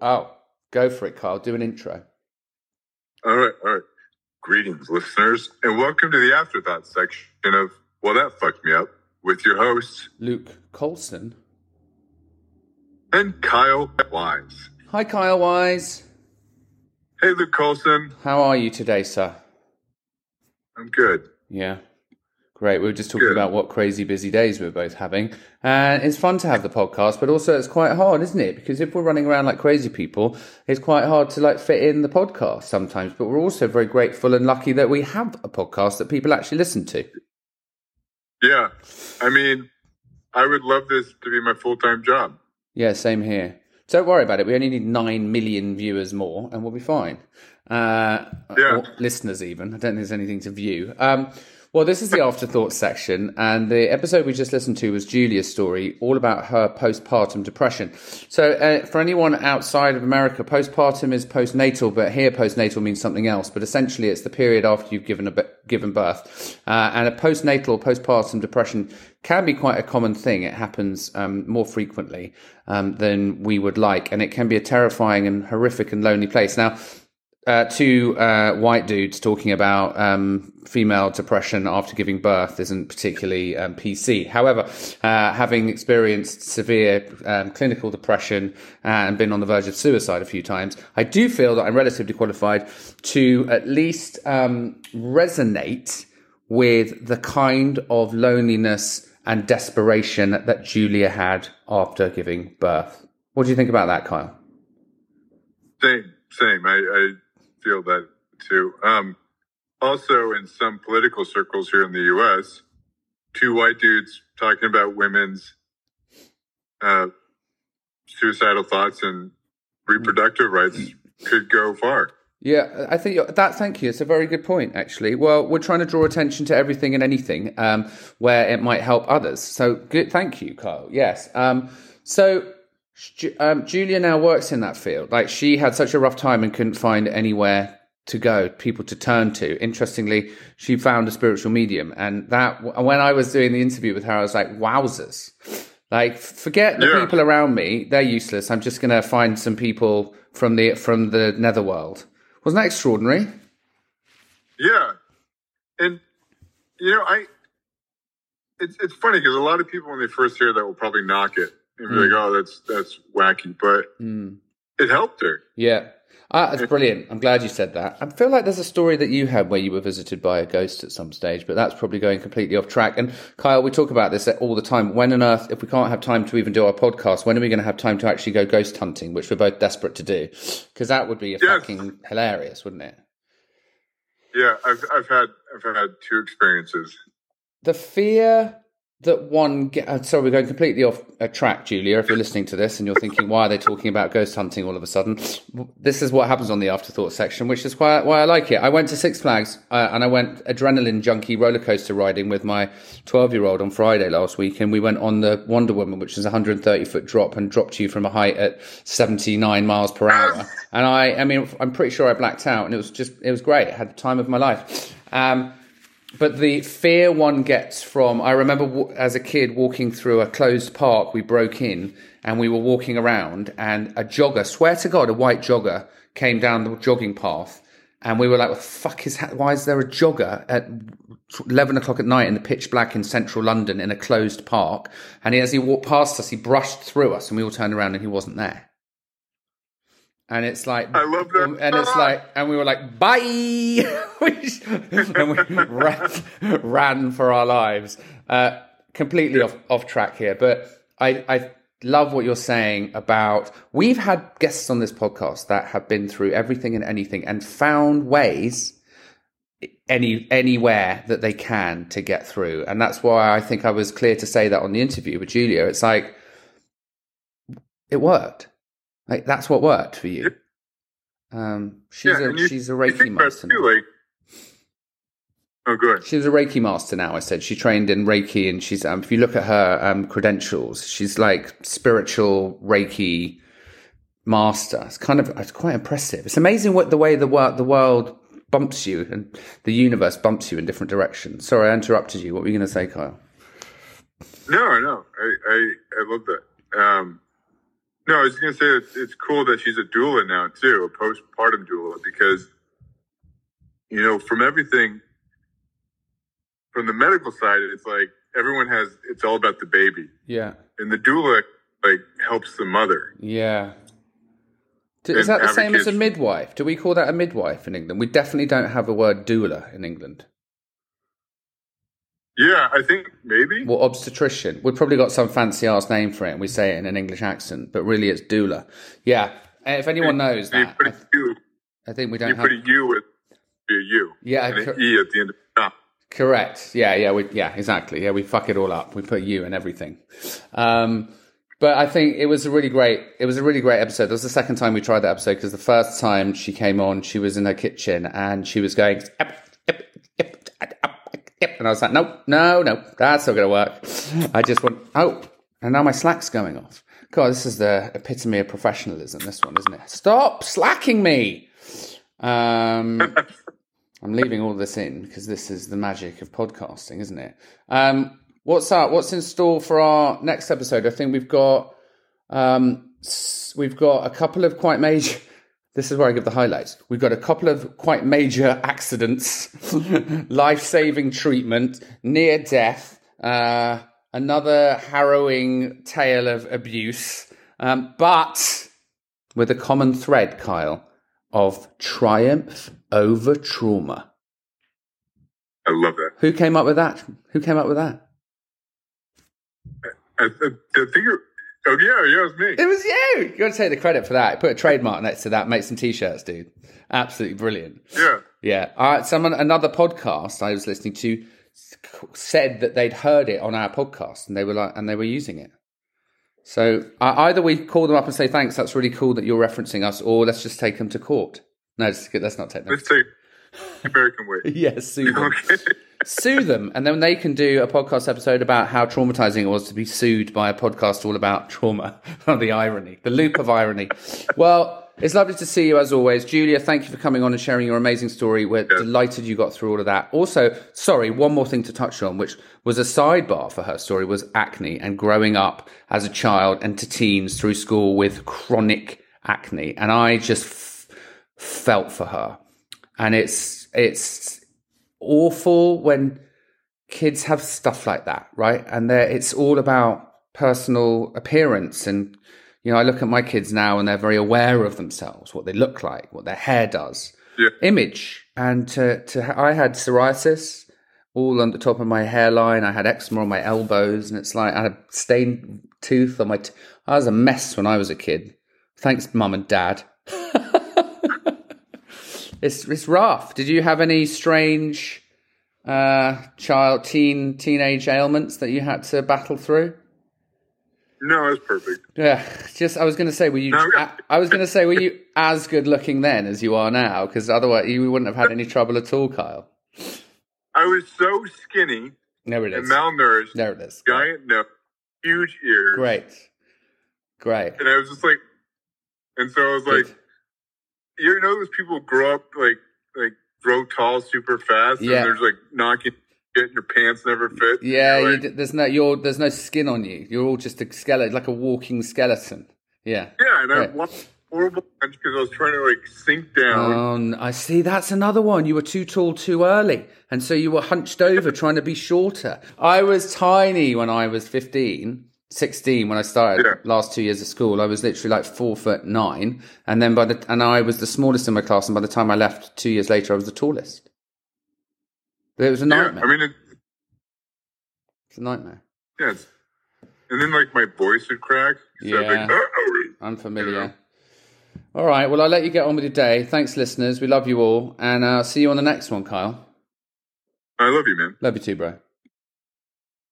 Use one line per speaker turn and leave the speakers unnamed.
Oh, go for it, Kyle. Do an intro.
All right, all right. Greetings, listeners, and welcome to the afterthought section of Well, That Fucked Me Up with your hosts,
Luke Colson.
and Kyle Wise.
Hi, Kyle Wise.
Hey, Luke Colson.
How are you today, sir?
I'm good.
Yeah. Great. We were just talking about what crazy busy days we are both having. And it's fun to have the podcast, but also it's quite hard, isn't it? Because if we're running around like crazy people, it's quite hard to like fit in the podcast sometimes. But we're also very grateful and lucky that we have a podcast that people actually listen to.
Yeah, I mean, I would love this to be my full time job.
Yeah, same here. Don't worry about it. We only need 9 million viewers more and we'll be fine. Uh,
Yeah.
listeners, even. I don't think there's anything to view. Um, well, this is the afterthought section, and the episode we just listened to was Julia's story, all about her postpartum depression. So, uh, for anyone outside of America, postpartum is postnatal, but here postnatal means something else. But essentially, it's the period after you've given a given birth, uh, and a postnatal postpartum depression can be quite a common thing. It happens um, more frequently um, than we would like, and it can be a terrifying and horrific and lonely place. Now, uh, two uh, white dudes talking about um, female depression after giving birth isn't particularly um, PC. However, uh, having experienced severe um, clinical depression and been on the verge of suicide a few times, I do feel that I'm relatively qualified to at least um, resonate with the kind of loneliness and desperation that Julia had after giving birth. What do you think about that, Kyle?
Same, same. I, I feel that too. Um, also, in some political circles here in the U.S., two white dudes talking about women's uh, suicidal thoughts and reproductive rights could go far.
Yeah, I think that. Thank you. It's a very good point, actually. Well, we're trying to draw attention to everything and anything um, where it might help others. So, good. Thank you, Kyle. Yes. Um, so, um, Julia now works in that field. Like, she had such a rough time and couldn't find anywhere to go, people to turn to. Interestingly, she found a spiritual medium, and that when I was doing the interview with her, I was like, "Wowzers!" Like, forget the
Yeah.
people around me; they're useless. I'm just going to find some people from the from the netherworld. Wasn't that extraordinary?
Yeah, and you know, I it's it's funny because a lot of people when they first hear that will probably knock it and be like, "Oh, that's that's wacky," but it helped her.
Yeah. Ah, that's brilliant. I'm glad you said that. I feel like there's a story that you had where you were visited by a ghost at some stage, but that's probably going completely off track. And Kyle, we talk about this all the time. When on earth, if we can't have time to even do our podcast, when are we going to have time to actually go ghost hunting, which we're both desperate to do? Because that would be
Yes.
fucking hilarious, wouldn't it?
Yeah, I've I've had I've had two experiences.
the fear that one get uh, sorry we're going completely off a track julia if you're listening to this and you're thinking why are they talking about ghost hunting all of a sudden? This is what happens on the afterthought section which is why, why i like it. I went to six flags uh, and i went adrenaline junkie roller coaster riding with my 12 year old on friday last week and we went on the wonder woman which is a 130 foot drop and dropped you from a height at 79 miles per hour. And i i mean i'm pretty sure i blacked out and it was just it was great. I had the time of my life. Um, but the fear one gets from I remember as a kid walking through a closed park we broke in and we were walking around and a jogger swear to god a white jogger came down the jogging path and we were like what the fuck is ha- why is there a jogger at 11 o'clock at night in the pitch black in central london in a closed park? And as he walked past us he brushed through us and we all turned around and he wasn't there and it's like
I love that.
and it's like and we were like bye. And we ran, ran for our lives. Uh, completely off, off track here but I, I love what you're saying about we've had guests on this podcast that have been through everything and anything and found ways any anywhere that they can to get through. And that's why i think i was clear to say that on the interview with julia. It's like it worked like that's what worked for you um she's
yeah,
a
you-
she's a reiki
think about it
master
too, like, oh, good.
She's a Reiki master now. I said she trained in Reiki, and she's. Um, if you look at her um, credentials, she's like spiritual Reiki master. It's kind of it's quite impressive. It's amazing what the way the world the world bumps you and the universe bumps you in different directions. Sorry, I interrupted you. What were you going to say, Kyle?
No, no, I, I, I love that. Um, No, I was going to say it's, it's cool that she's a doula now too, a postpartum doula, because you know from everything from the medical side, it's like everyone has it's all about the baby,
Yeah.
and the doula like helps the mother.
Yeah. Do- Is that the same as a midwife? Do we call that a midwife in England? We definitely don't have a word doula in England.
Yeah, I think maybe.
Well, obstetrician. We've probably got some fancy ass name for it and we say it in an English accent, but really it's doula. Yeah. If anyone knows
you
that,
put
I,
U,
I think we
you
don't
put
have.
a U with a U.
Yeah,
and
cor-
an E at the end of the.
Correct. Yeah, yeah, we, yeah, exactly. Yeah, we fuck it all up. We put you and everything. Um, but I think it was a really great. It was a really great episode. That was the second time we tried that episode because the first time she came on, she was in her kitchen and she was going. "Ep, ep, ep, ep, ep, ep," And I was like, no, no, no, that's not going to work. I just want, oh, and now my slack's going off. God, this is the epitome of professionalism, this one, isn't it? Stop slacking me. Um, I'm leaving all this in because this is the magic of podcasting, isn't it? Um, what's up? What's in store for our next episode? I think we've got um, we've got a couple of quite major. This is where I give the highlights. We've got a couple of quite major accidents, life-saving treatment, near death, uh, another harrowing tale of abuse, um, but with a common thread, Kyle, of triumph over trauma.
I love that.
Who came up with that? Who came up with that?
I, I, I think. Oh yeah, yeah, it was me.
It was you. You got to take the credit for that. Put a trademark next to that. Make some t-shirts, dude. Absolutely brilliant.
Yeah.
Yeah. Uh, someone, another podcast I was listening to said that they'd heard it on our podcast and they were like, and they were using it. So uh, either we call them up and say thanks, that's really cool that you're referencing us, or let's just take them to court. No, just, let's not take them.
Let's take American way.
yes, sue them.
Okay.
sue them, and then they can do a podcast episode about how traumatizing it was to be sued by a podcast all about trauma. Oh, the irony, the loop of irony. Well, it's lovely to see you as always, Julia. Thank you for coming on and sharing your amazing story. We're delighted you got through all of that. Also, sorry, one more thing to touch on, which was a sidebar for her story, was acne and growing up as a child and to teens through school with chronic acne, and I just f- felt for her, and it's it's awful when kids have stuff like that, right? And it's all about personal appearance. And, you know, I look at my kids now and they're very aware of themselves, what they look like, what their hair does,
Yeah.
image. And to, to, I had psoriasis all on the top of my hairline. I had eczema on my elbows and it's like I had stained tooth on my, t- I was a mess when I was a kid. Thanks, mum and dad. It's it's rough. Did you have any strange uh, child, teen, teenage ailments that you had to battle through?
No, it's perfect.
Yeah, just I was going to say, were you?
No,
I, I was going to say, were you as good looking then as you are now? Because otherwise, you wouldn't have had any trouble at all, Kyle.
I was so skinny
There it
and malnourished,
There it is.
giant nose, huge ears,
Great, great.
and I was just like, and so I was like,
Good.
You know, those people grow up like like grow tall super fast,
Yeah.
and there's like knocking shit, and your pants never fit.
Yeah, you,
like,
d- there's no you're there's no skin on you. You're all just a skeleton, like a walking skeleton. Yeah.
yeah, and I
Right.
had one horrible because I was trying to like sink down.
Oh, I see. That's another one. You were too tall too early. And so you were hunched over trying to be shorter. I was tiny when I was 15, 16 when I started
Yeah.
last two years of school. I was literally like four foot nine. And then by the, and I was the smallest in my class. And by the time I left two years later, I was the tallest. It was a
yeah,
nightmare.
I mean, it,
it's a nightmare.
yeah, it's, and then like my voice would crack. So
Yeah.
like, "Uh-oh."
Unfamiliar. All right. Well, I'll let you get on with your day. Thanks, listeners. We love you all. And uh, see you on the next one, Kyle.
I love you, man.
Love you too, bro.